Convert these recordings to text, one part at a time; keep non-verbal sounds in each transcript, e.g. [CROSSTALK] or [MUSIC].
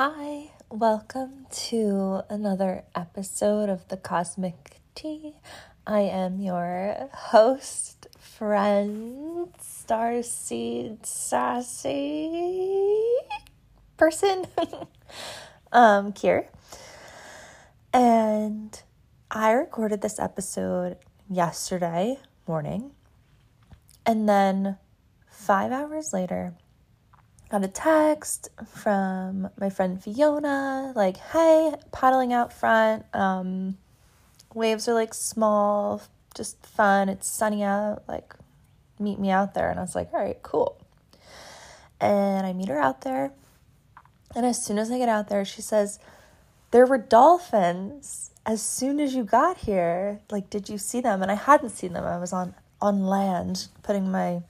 Hi, welcome to another episode of the Cosmic Tea. I am your host, friend, starseed, sassy person, [LAUGHS] um, Kir. And I recorded this episode yesterday morning. And then five hours later, got a text from my friend Fiona, like, hey, paddling out front. Um, waves are like small, just fun. It's sunny out. Like, meet me out there. And I was like, all right, cool. And I meet her out there. And as soon as I get out there, she says, there were dolphins as soon as you got here. Like, did you see them? And I hadn't seen them. I was on on land putting my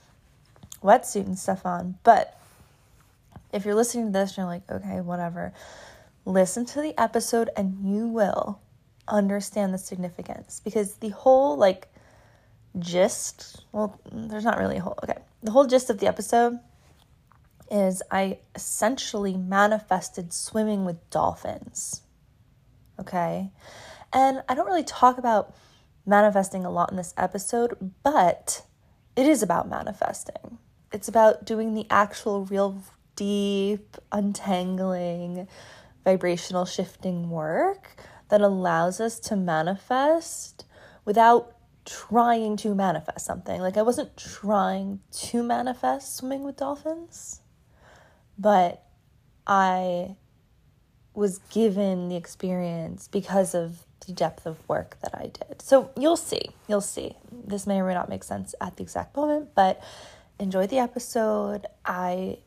wetsuit and stuff on. But if you're listening to this and you're like, okay, whatever, listen to the episode and you will understand the significance because the whole like gist, well, there's not really a whole, okay, the whole gist of the episode is I essentially manifested swimming with dolphins. Okay. And I don't really talk about manifesting a lot in this episode, but it is about manifesting. It's about doing the actual, real, deep, untangling, vibrational shifting work that allows us to manifest without trying to manifest something. Like, I wasn't trying to manifest swimming with dolphins, but I was given the experience because of the depth of work that I did. So you'll see, you'll see. This may or may not make sense at the exact moment, but enjoy the episode. I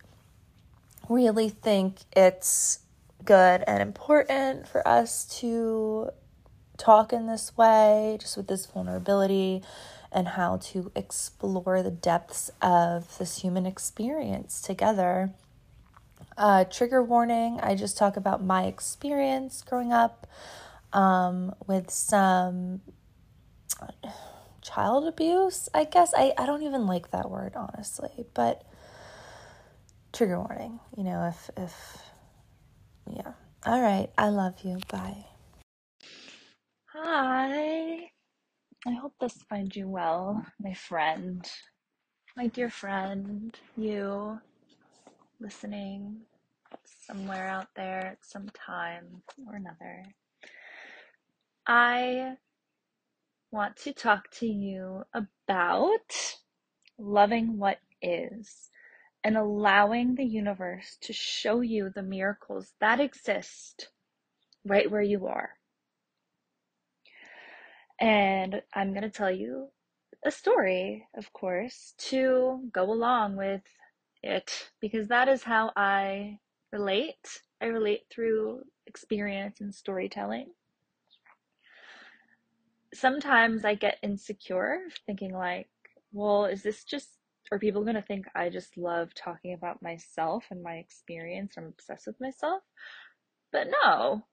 really think it's good and important for us to talk in this way, just with this vulnerability and how to explore the depths of this human experience together. Uh, trigger warning I just talk about my experience growing up um, with some child abuse, I guess. I, I don't even like that word, honestly, but trigger warning, you know, if, if, yeah. All right. I love you. Bye. Hi. I hope this finds you well, my friend, my dear friend, you listening somewhere out there at some time or another. I want to talk to you about loving what is and allowing the universe to show you the miracles that exist right where you are. And I'm going to tell you a story, of course, to go along with it because that is how I relate. I relate through experience and storytelling sometimes I get insecure thinking like, well, is this just are people going to think I just love talking about myself and my experience? I'm obsessed with myself. But no.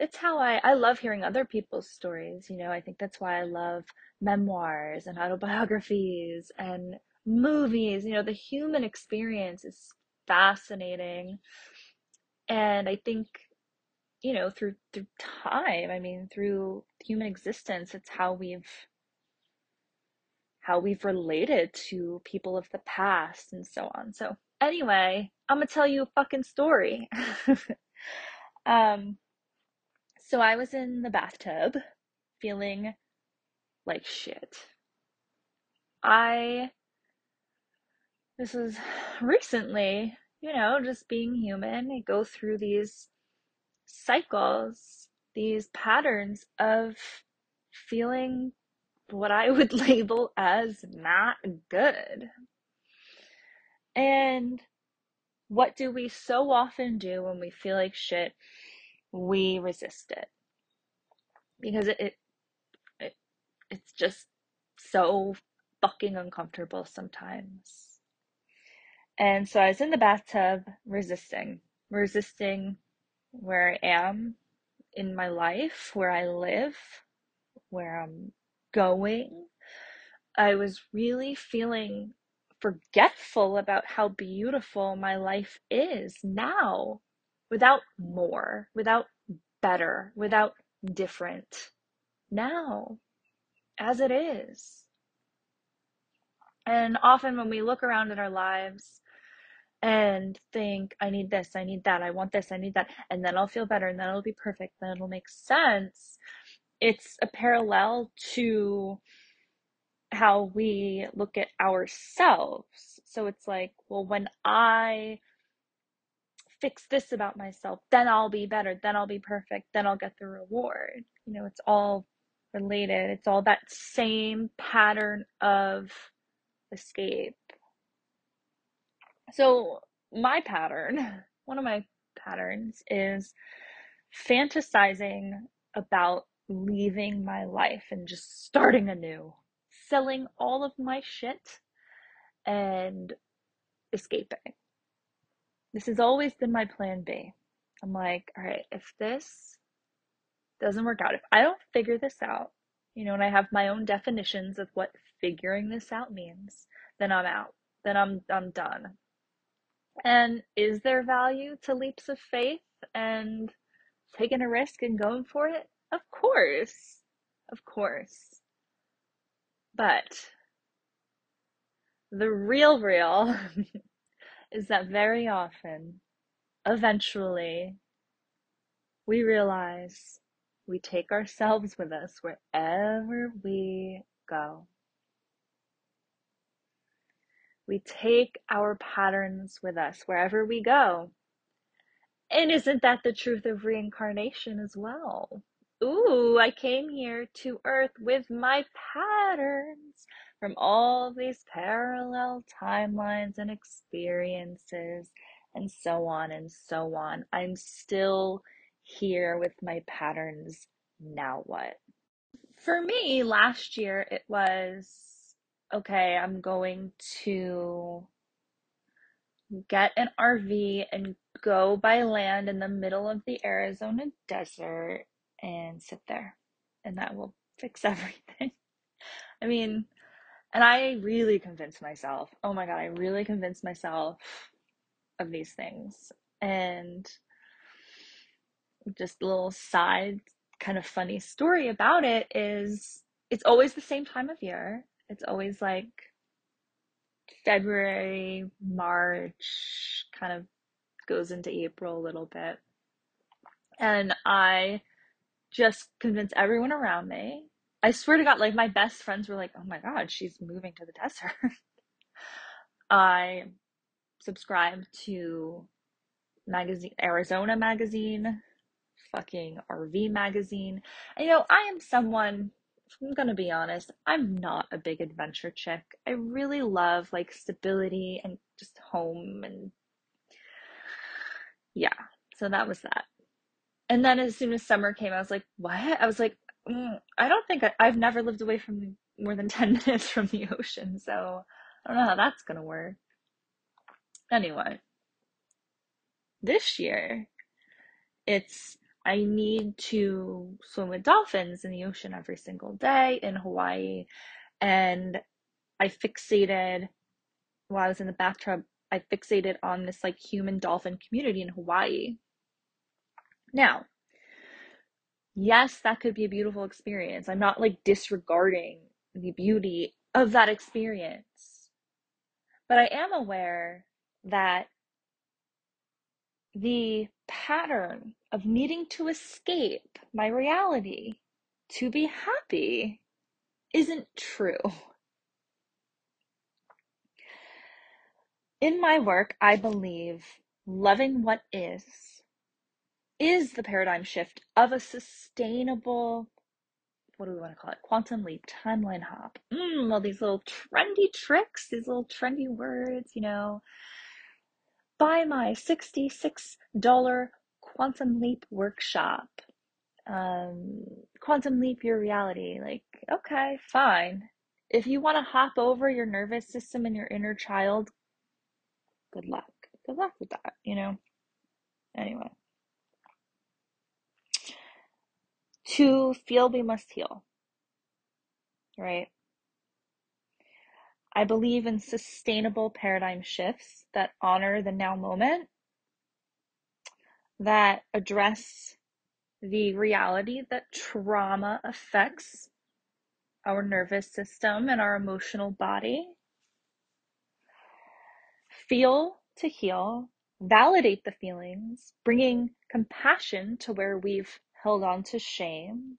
It's how I I love hearing other people's stories, you know. I think that's why I love memoirs and autobiographies and movies, you know, the human experience is fascinating. And I think you know through through time i mean through human existence it's how we've how we've related to people of the past and so on. So anyway i'm gonna tell you a fucking story. [LAUGHS] Um so i was in the bathtub feeling like shit. I this was recently you know just being human i go through these cycles, these patterns of feeling what I would [LAUGHS] label as not good. And what do we so often do when we feel like shit? We resist it. Because it, it, it it's just so fucking uncomfortable sometimes. And so I was in the bathtub resisting, resisting where I am in my life, where I live, where I'm going. I was really feeling forgetful about how beautiful my life is now. without more, without better, without different. Now, as it is. And often when we look around at our lives and think, I need this, I need that, I want this, I need that, and then I'll feel better, and then it'll be perfect, then it'll make sense. It's a parallel to how we look at ourselves. So it's like, well, when I fix this about myself, then I'll be better, then I'll be perfect, then I'll get the reward. You know, it's all related. It's all that same pattern of escape. So, my pattern, [LAUGHS] one of my patterns is fantasizing about leaving my life and just starting anew, selling all of my shit and escaping. This has always been my plan B. I'm like, all right, if this doesn't work out, if I don't figure this out, you know, and I have my own definitions of what figuring this out means, then I'm out. Then I'm I'm done. And is there value to leaps of faith and taking a risk and going for it? Of course. Of course. But the real real [LAUGHS] is that very often, eventually, we realize we take ourselves with us wherever we go. We take our patterns with us wherever we go. And isn't that the truth of reincarnation as well? Ooh, I came here to Earth with my patterns from all these parallel timelines and experiences, and so on and so on. I'm still here with my patterns. Now what? For me, last year it was okay, I'm going to get an RV and go by land in the middle of the Arizona desert and sit there. And that will fix [LAUGHS] everything. I mean, mm-hmm. and I really convinced myself, oh my God, I really convinced myself of these things. And just a little side kind of funny story about it is it's always the same time of year. It's always like February, March, kind of goes into April a little bit. And I just convinced everyone around me. I swear to God, like my best friends were like, oh my God, she's moving to the desert. [LAUGHS] I subscribed to magazine Arizona magazine, fucking RV magazine. And you know, I am someone I'm gonna be honest, I'm not a big adventure chick. I really love like stability and just home and yeah. So that was that. And then as soon as summer came, I was like, what? I was like, mm, I don't think I, I've never lived away from more than [LAUGHS] 10 minutes from the ocean. So I don't know how that's gonna work. Anyway, this year, it's I need to swim with dolphins in the ocean every single day in Hawaii. And I fixated while I was in the bathtub, I fixated on this like human dolphin community in Hawaii. Now, yes, that could be a beautiful experience. I'm not like disregarding the beauty of that experience. But I am aware that the pattern of needing to escape my reality to be happy isn't true. In my work, I believe loving what is is the paradigm shift of a sustainable what do we want to call it? Quantum leap, timeline hop. Mm, all these little trendy tricks, these little trendy words, you know. Buy my $66 Quantum Leap workshop. Um, quantum leap your reality. Like, okay, fine. If you want to hop over your nervous system and your inner child, good luck. Good luck with that, you know? Anyway. To feel, we must heal. Right? I believe in sustainable paradigm shifts that honor the now moment that address the reality that trauma affects our nervous system and our emotional body. Feel to heal, validate the feelings, bringing compassion to where we've held on to shame,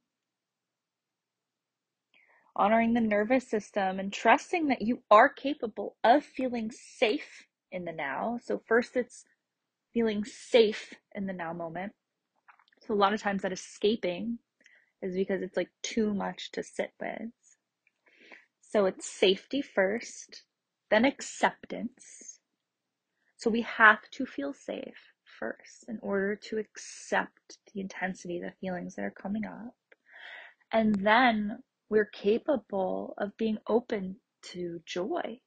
honoring the nervous system, and trusting that you are capable of feeling safe in the now. So, first, it's feeling safe in the now moment. So, a lot of times that escaping is because it's like too much to sit with. So, it's safety first, then acceptance. So, we have to feel safe first in order to accept the intensity, the feelings that are coming up. And then we're capable of being open to joy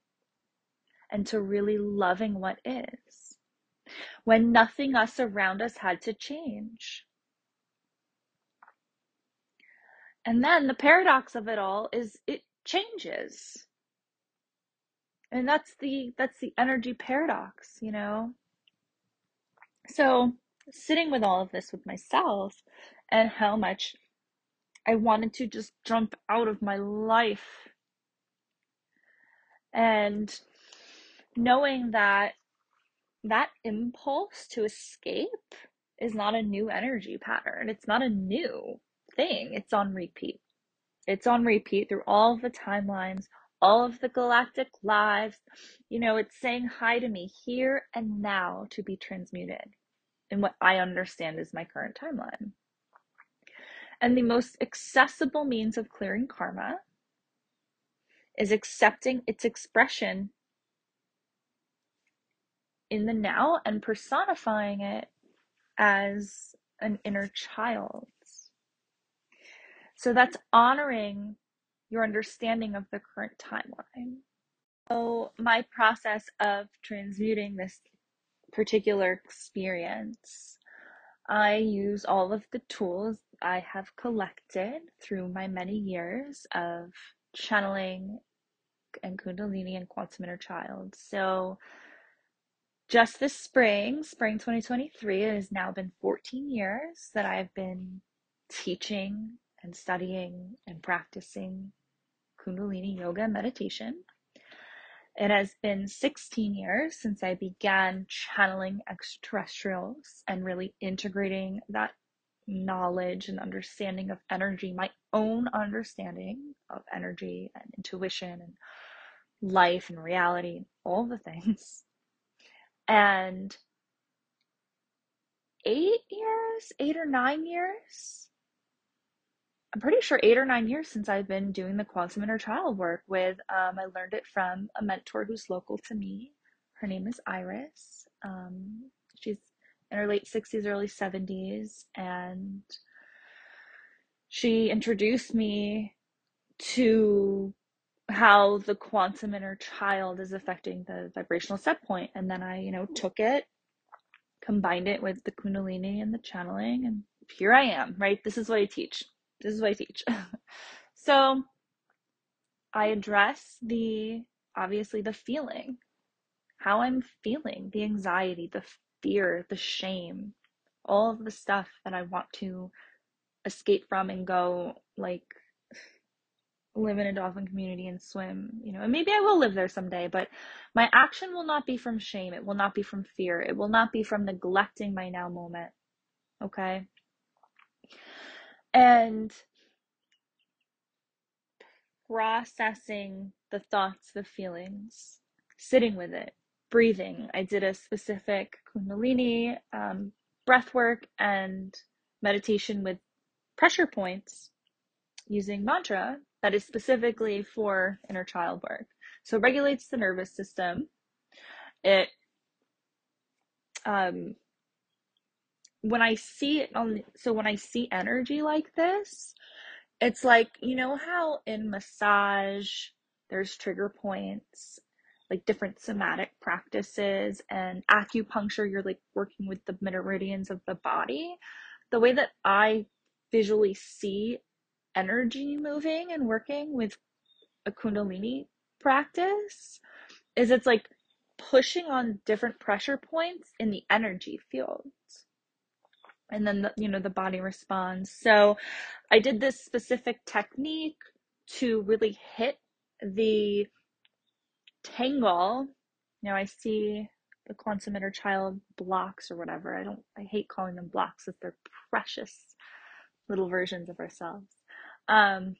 and to really loving what is when nothing else around us had to change. And then the paradox of it all is it changes. And that's the that's the energy paradox, you know. So, sitting with all of this with myself and how much I wanted to just jump out of my life. And knowing that that impulse to escape is not a new energy pattern. It's not a new thing. It's on repeat. It's on repeat through all the timelines, all of the galactic lives. You know, it's saying hi to me here and now to be transmuted in what I understand is my current timeline. And the most accessible means of clearing karma is accepting its expression in the now and personifying it as an inner child. So that's honoring your understanding of the current timeline. So, my process of transmuting this particular experience I use all of the tools I have collected through my many years of channeling and Kundalini and Quantum Inner Child. So, just this spring, spring 2023, it has now been 14 years that I've been teaching and studying and practicing Kundalini yoga and meditation. It has been 16 years since I began channeling extraterrestrials and really integrating that knowledge and understanding of energy, my own understanding of energy and intuition and life and reality, and all the things. [LAUGHS] And eight years, eight or nine years I'm pretty sure eight or nine years since I've been doing the quantum inner child work with. Um, I learned it from a mentor who's local to me. Her name is Iris. Um, she's in her late 60s, early 70s, and she introduced me to how the quantum inner child is affecting the vibrational set point. And then I, you know, took it, combined it with the Kundalini and the channeling, and here I am, right? This is what I teach. This is what I teach. [LAUGHS] so I address the obviously the feeling, how I'm feeling, the anxiety, the fear, the shame, all of the stuff that I want to escape from and go like live in a dolphin community and swim, you know, and maybe I will live there someday, but my action will not be from shame. It will not be from fear. It will not be from neglecting my now moment. Okay and processing the thoughts, the feelings, sitting with it, breathing. I did a specific Kundalini um, breath work and meditation with pressure points using mantra that is specifically for inner child work. So it regulates the nervous system. It um, when I see it on, so when I see energy like this, it's like, you know how in massage there's trigger points, like different somatic practices, and acupuncture, you're like working with the meridians of the body. The way that I visually see energy moving and working with a Kundalini practice is it's like pushing on different pressure points in the energy fields. And then the, you know the body responds. So i did this specific technique to really hit the tangle. Now i see the quantum inner child blocks or whatever. I don't i hate calling them blocks because they're precious little versions of ourselves. Um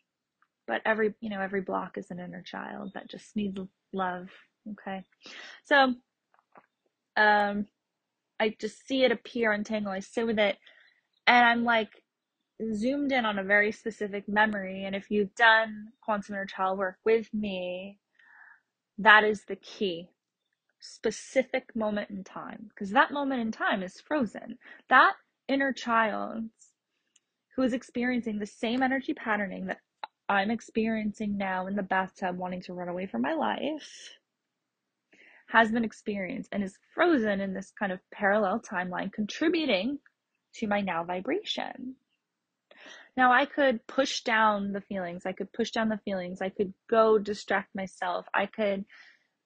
but every you know every block is an inner child that just needs love okay? So um I just see it appear untangle. I sit with it and I'm like zoomed in on a very specific memory. And if you've done quantum inner child work with me, that is the key. Specific moment in time. Because that moment in time is frozen. That inner child who is experiencing the same energy patterning that I'm experiencing now in the bathtub, wanting to run away from my life has been experienced and is frozen in this kind of parallel timeline, contributing to my now vibration. Now, I could push down the feelings. I could push down the feelings. I could go distract myself. I could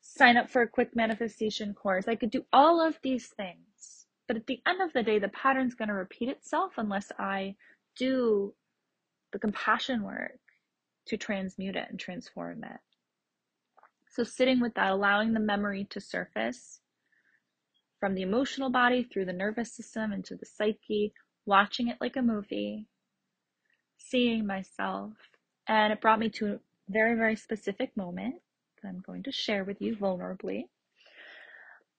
sign up for a quick manifestation course. I could do all of these things. But at the end of the day, the pattern's going to repeat itself unless I do the compassion work to transmute it and transform it. So, sitting with that, allowing the memory to surface from the emotional body through the nervous system into the psyche, watching it like a movie, seeing myself. And it brought me to a very, very specific moment that I'm going to share with you vulnerably.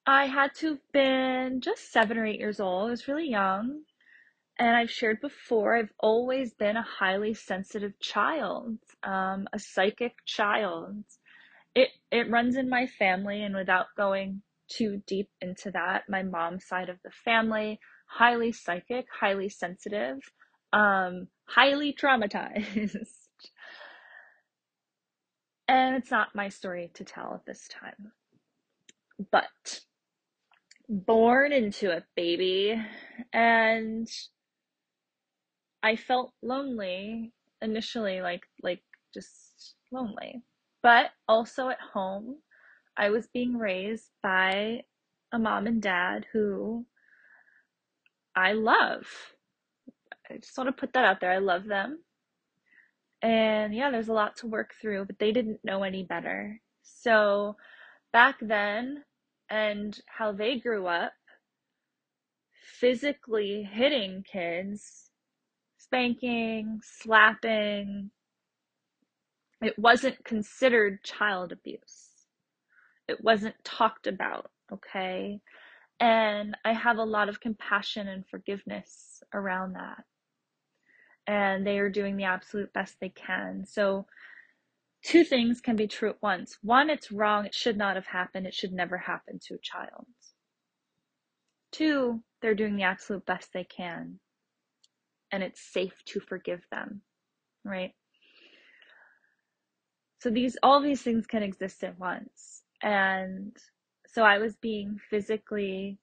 I had to have been just seven or eight years old. I was really young. And I've shared before, I've always been a highly sensitive child, um, a psychic child it it runs in my family and without going too deep into that my mom's side of the family highly psychic highly sensitive um highly traumatized. [LAUGHS] And it's not my story to tell at this time. But born into a baby. And i felt lonely initially like like just lonely but also at home, I was being raised by a mom and dad who I love. I just want to put that out there. I love them. And yeah, there's a lot to work through, but they didn't know any better. So back then, and how they grew up, physically hitting kids, spanking, slapping, it wasn't considered child abuse. It wasn't talked about, okay? And I have a lot of compassion and forgiveness around that. And they are doing the absolute best they can. So, two things can be true at once. One, it's wrong. It should not have happened. It should never happen to a child. Two, they're doing the absolute best they can. And it's safe to forgive them, right? So these all these things can exist at once. And so I was being physically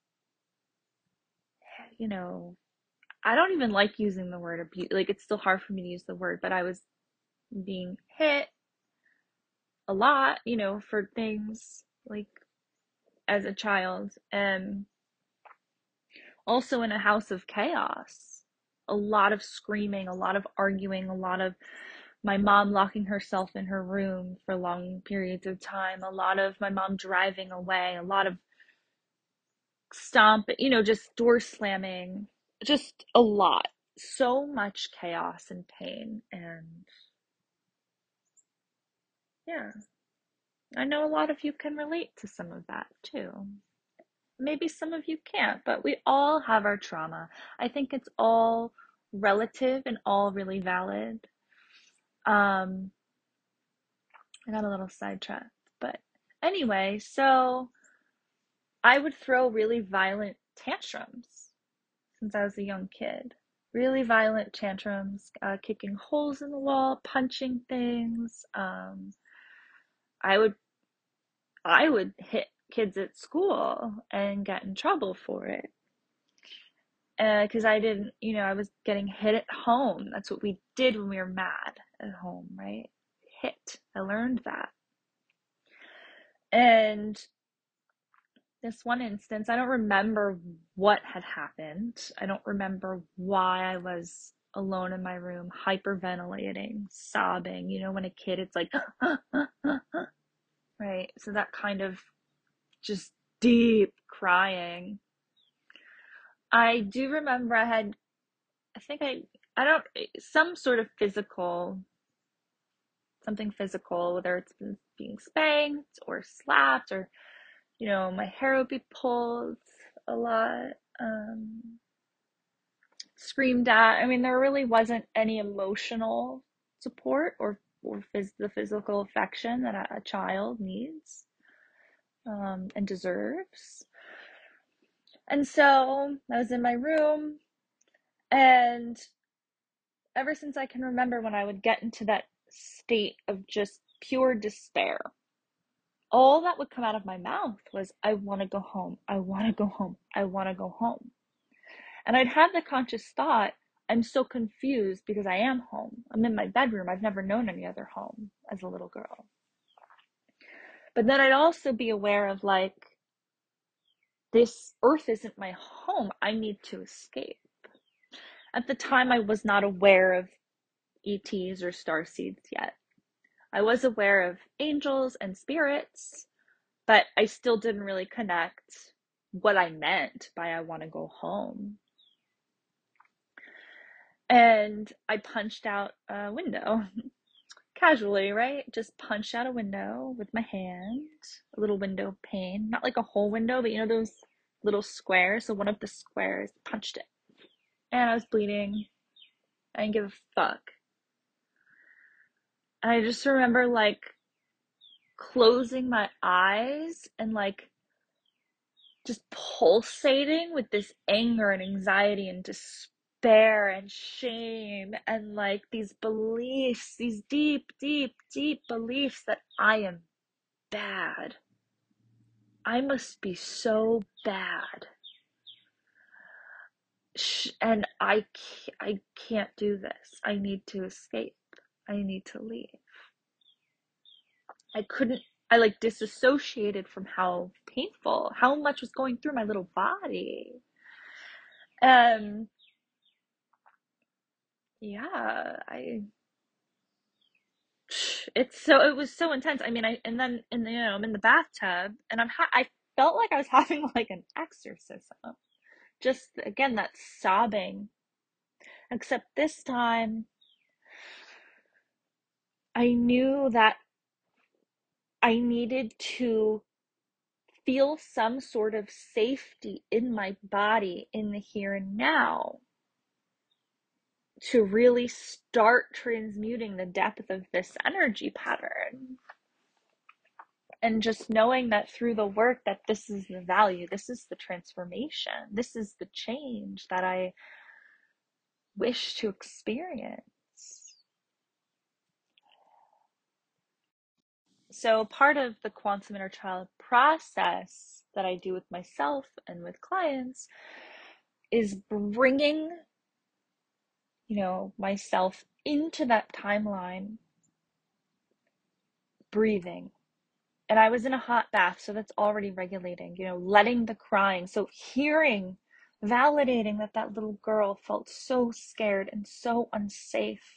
you know, I don't even like using the word abuse. Like it's still hard for me to use the word, but I was being hit a lot, you know, for things like as a child and also in a house of chaos. A lot of screaming, a lot of arguing, a lot of my mom locking herself in her room for long periods of time, a lot of my mom driving away, a lot of stomp, you know, just door slamming, just a lot. So much chaos and pain. And yeah, I know a lot of you can relate to some of that too. Maybe some of you can't, but we all have our trauma. I think it's all relative and all really valid. Um, I got a little sidetracked, but anyway, so I would throw really violent tantrums since I was a young kid. Really violent tantrums, uh, kicking holes in the wall, punching things. Um, I would, I would hit kids at school and get in trouble for it because uh, I didn't, you know, I was getting hit at home. That's what we did when we were mad at home, right? Hit. I learned that. And this one instance, I don't remember what had happened. I don't remember why I was alone in my room, hyperventilating, sobbing. You know, when a kid, it's like, [LAUGHS] right? So that kind of just deep crying. I do remember I had, I think I, I don't, some sort of physical, something physical, whether it's being spanked or slapped or you know, my hair would be pulled a lot, um, screamed at. I mean, there really wasn't any emotional support or or phys- the physical affection that a, a child needs um, and deserves. And so I was in my room, and ever since I can remember, when I would get into that state of just pure despair, all that would come out of my mouth was, I want to go home. I want to go home. I want to go home. And I'd have the conscious thought, I'm so confused because I am home. I'm in my bedroom. I've never known any other home as a little girl. But then I'd also be aware of like, this earth isn't my home. I need to escape. At the time, I was not aware of ETs or star seeds yet. I was aware of angels and spirits, but I still didn't really connect what I meant by I want to go home. And I punched out a window [LAUGHS] casually, right? Just punched out a window with my hand, a little window pane, not like a whole window, but you know those little squares. So one of the squares punched it. And I was bleeding. I didn't give a fuck. I just remember like closing my eyes and like just pulsating with this anger and anxiety and despair and shame and like these beliefs, these deep, deep, deep beliefs that I am bad. I must be so bad. And I, I can't do this. I need to escape. I need to leave. I couldn't, I like disassociated from how painful, how much was going through my little body. Um, yeah, I, it's so, it was so intense. I mean, I, and then, and you know, I'm in the bathtub and I'm, ha- I felt like I was [LAUGHS] having like an exorcism. Just again, that sobbing. Except this time, I knew that I needed to feel some sort of safety in my body in the here and now to really start transmuting the depth of this energy pattern. And just knowing that through the work that this is the value this is the transformation this is the change that i wish to experience so part of the quantum inner child process that I do with myself and with clients is bringing you know myself into that timeline breathing. And I was in a hot bath so that's already regulating you know letting the crying. So hearing validating that that little girl felt so scared and so unsafe.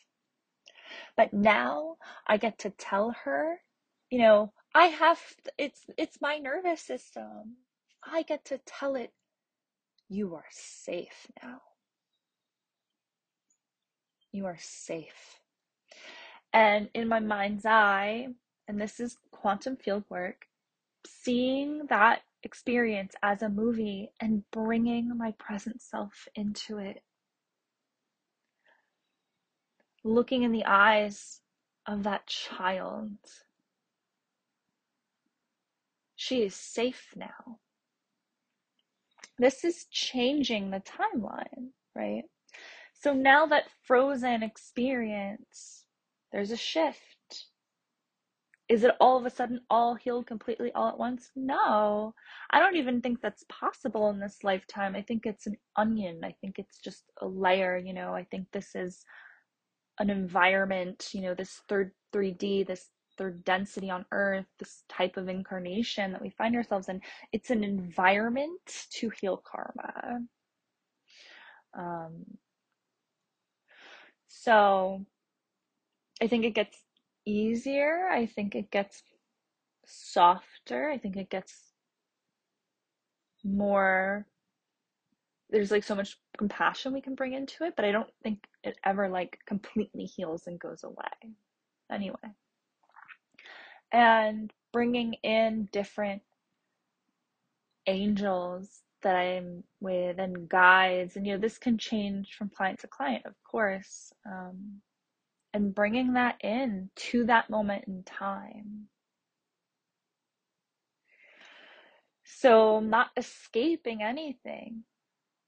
But now I get to tell her you know i have it's it's my nervous system. I get to tell it you are safe now. You are safe. And in my mind's eye and this is quantum field work seeing that experience as a movie and bringing my present self into it. Looking in the eyes of that child she is safe now. This is changing the timeline, right? So now that frozen experience, there's a shift. Is it all of a sudden all healed completely all at once? No. I don't even think that's possible in this lifetime. I think it's an onion. I think it's just a layer, you know. I think this is an environment, you know, this third 3D, this their density on earth, this type of incarnation that we find ourselves in, it's an environment to heal karma. Um, so I think it gets easier. I think it gets softer. I think it gets more there's like so much compassion we can bring into it, but I don't think it ever like completely heals and goes away. Anyway. And bringing in different angels that I'm with and guides, and you know, this can change from client to client, of course. Um, and bringing that in to that moment in time. So, not escaping anything.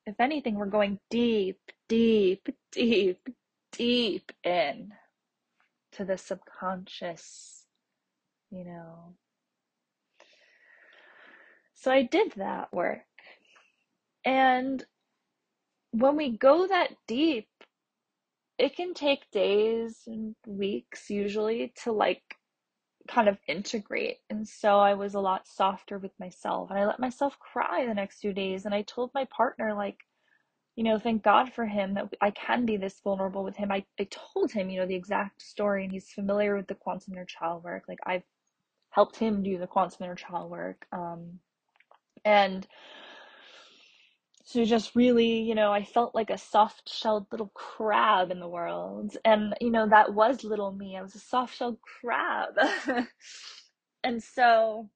If anything, we're going deep, deep, deep, deep in to the subconscious, you know. So, I did that work. And when we go that deep, it can take days and weeks usually to like kind of integrate. And so I was a lot softer with myself and I let myself cry the next few days. And I told my partner, like, you know, thank God for him that I can be this vulnerable with him. I, I told him, you know, the exact story and he's familiar with the quantum inner child work. Like I've helped him do the quantum inner child work. Um, and so just really, you know, I felt like a soft shelled little crab in the world. And, you know, that was little me. I was a soft shelled crab. [LAUGHS] and so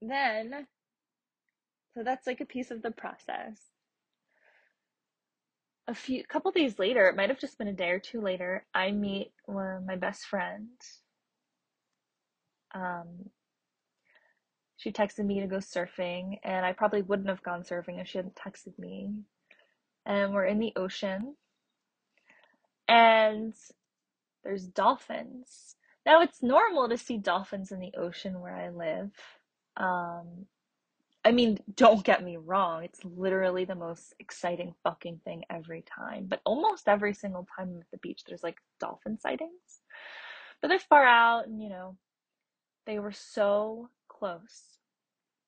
then, so that's like a piece of the process. A few, couple days later, it might have just been a day or two later, I meet one of my best friends. Um, she texted me to go surfing, and I probably wouldn't have gone surfing if she hadn't texted me. And we're in the ocean, and there's dolphins. Now, it's normal to see dolphins in the ocean where I live. Um, I mean, don't get me wrong, it's literally the most exciting fucking thing every time. But almost every single time I'm at the beach, there's like dolphin sightings. But they're far out, and you know, they were so close.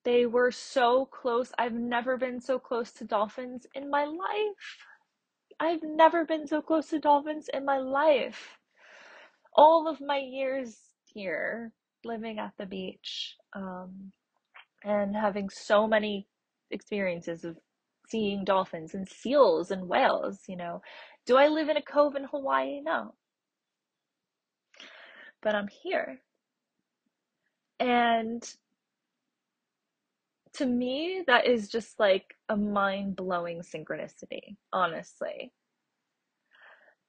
They were so close. I've never been so close to dolphins in my life. I've never been so close to dolphins in my life. All of my years here, living at the beach, um, and having so many experiences of seeing dolphins and seals and whales, you know. Do I live in a cove in Hawaii? No. But I'm here. And to me, that is just like a mind blowing synchronicity, honestly.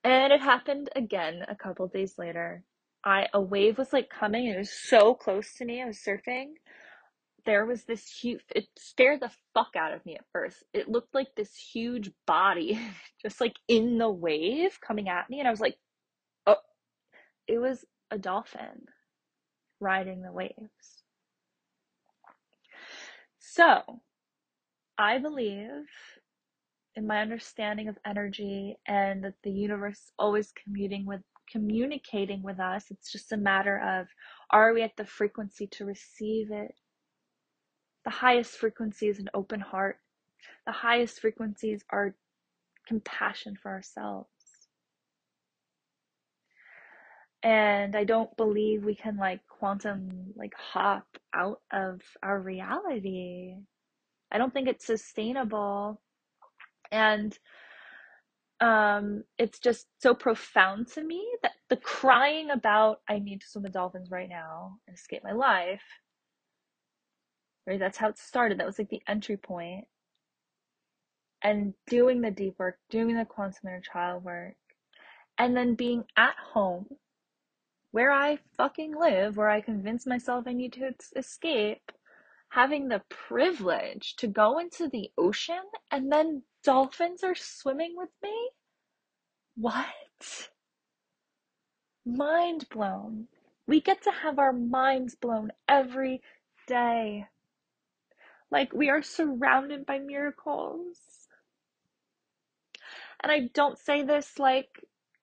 And it happened again a couple days later. I a wave was like coming, it was so close to me. I was surfing. There was this huge it scared the fuck out of me at first. It looked like this huge body [LAUGHS] just like in the wave coming at me and I was like, "Oh, it was a dolphin riding the waves." So, I believe in my understanding of energy and that the universe is always commuting with communicating with us. It's just a matter of are we at the frequency to receive it? The highest frequency is an open heart. The highest frequencies are compassion for ourselves. And I don't believe we can like quantum like hop out of our reality. I don't think it's sustainable. And um, it's just so profound to me that the crying about I need to swim with dolphins right now and escape my life, right? That's how it started. That was like the entry. And doing the deep work, doing the quantum inner child work, and then being at home where I fucking live, where I convince myself I need to escape, having the privilege to go into the ocean and then dolphins are swimming with me? What? Mind blown. We get to have our minds blown every day. Like we are surrounded by miracles. And I don't say this like,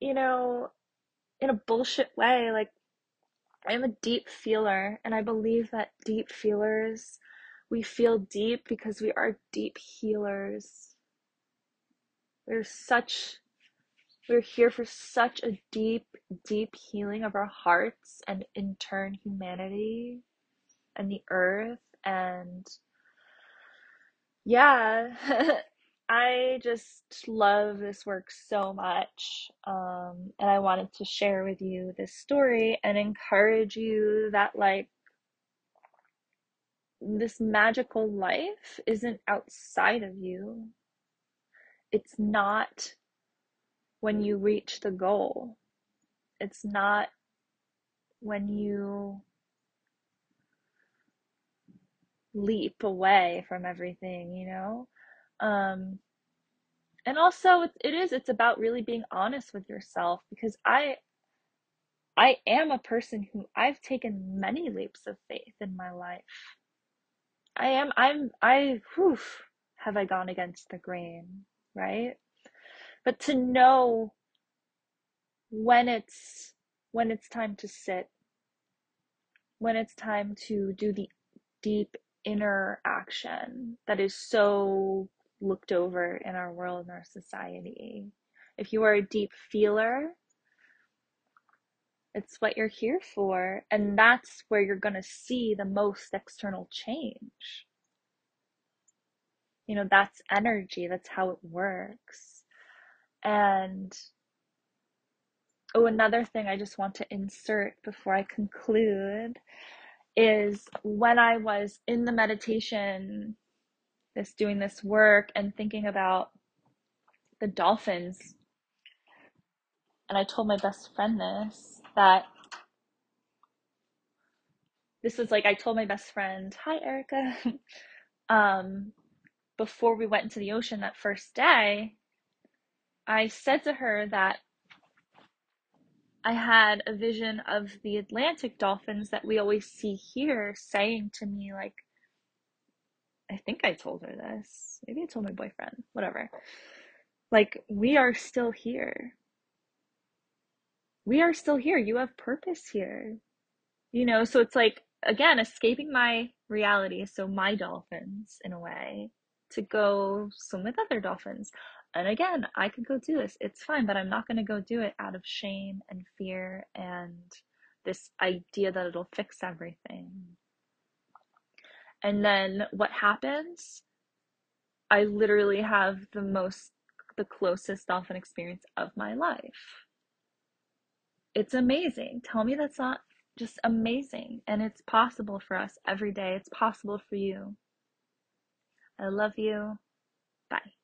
you know, in a bullshit way. Like, I am a deep feeler, and I believe that deep feelers, we feel deep because we are deep healers. We're such, we're here for such a deep, deep healing of our hearts and in turn humanity and the earth. And yeah, [LAUGHS] I just love this work so much. Um, and I wanted to share with you this story and encourage you that, like, this magical life isn't outside of you. It's not when you reach the goal. It's not when you leap away from everything, you know? Um, and also it, is it's about really being honest with yourself because I I am a person who I've taken many leaps of faith in my life. I am I'm I whew, have I gone against the grain, right? But to know when it's when it's time to sit, when it's time to do the deep inner action that is so looked over in our world and our society. If you are a deep feeler, it's what you're here for. And that's where you're going to see the most external change. You know, that's energy, that's how it works. And oh, another thing I just want to insert before I conclude is when I was in the meditation this doing this work and thinking about the dolphins and I told my best friend this that this was like I told my best friend, "Hi Erica." [LAUGHS] um before we went into the ocean that first day, I said to her that I had a vision of the Atlantic dolphins that we always see here saying to me like I think I told her this. Maybe I told my boyfriend. Whatever. Like, we are still here. We are still here. You have purpose here. You know, so it's like, again, escaping my reality. So, my dolphins, in a way, to go swim with other dolphins. And again, I could go do this. It's fine, but I'm not going to go do it out of shame and fear and this idea that it'll fix everything. And then what happens? I literally have the most, the closest dolphin experience of my life. It's amazing. Tell me that's not just amazing. And it's possible for us every day. It's possible for you. I love you. Bye.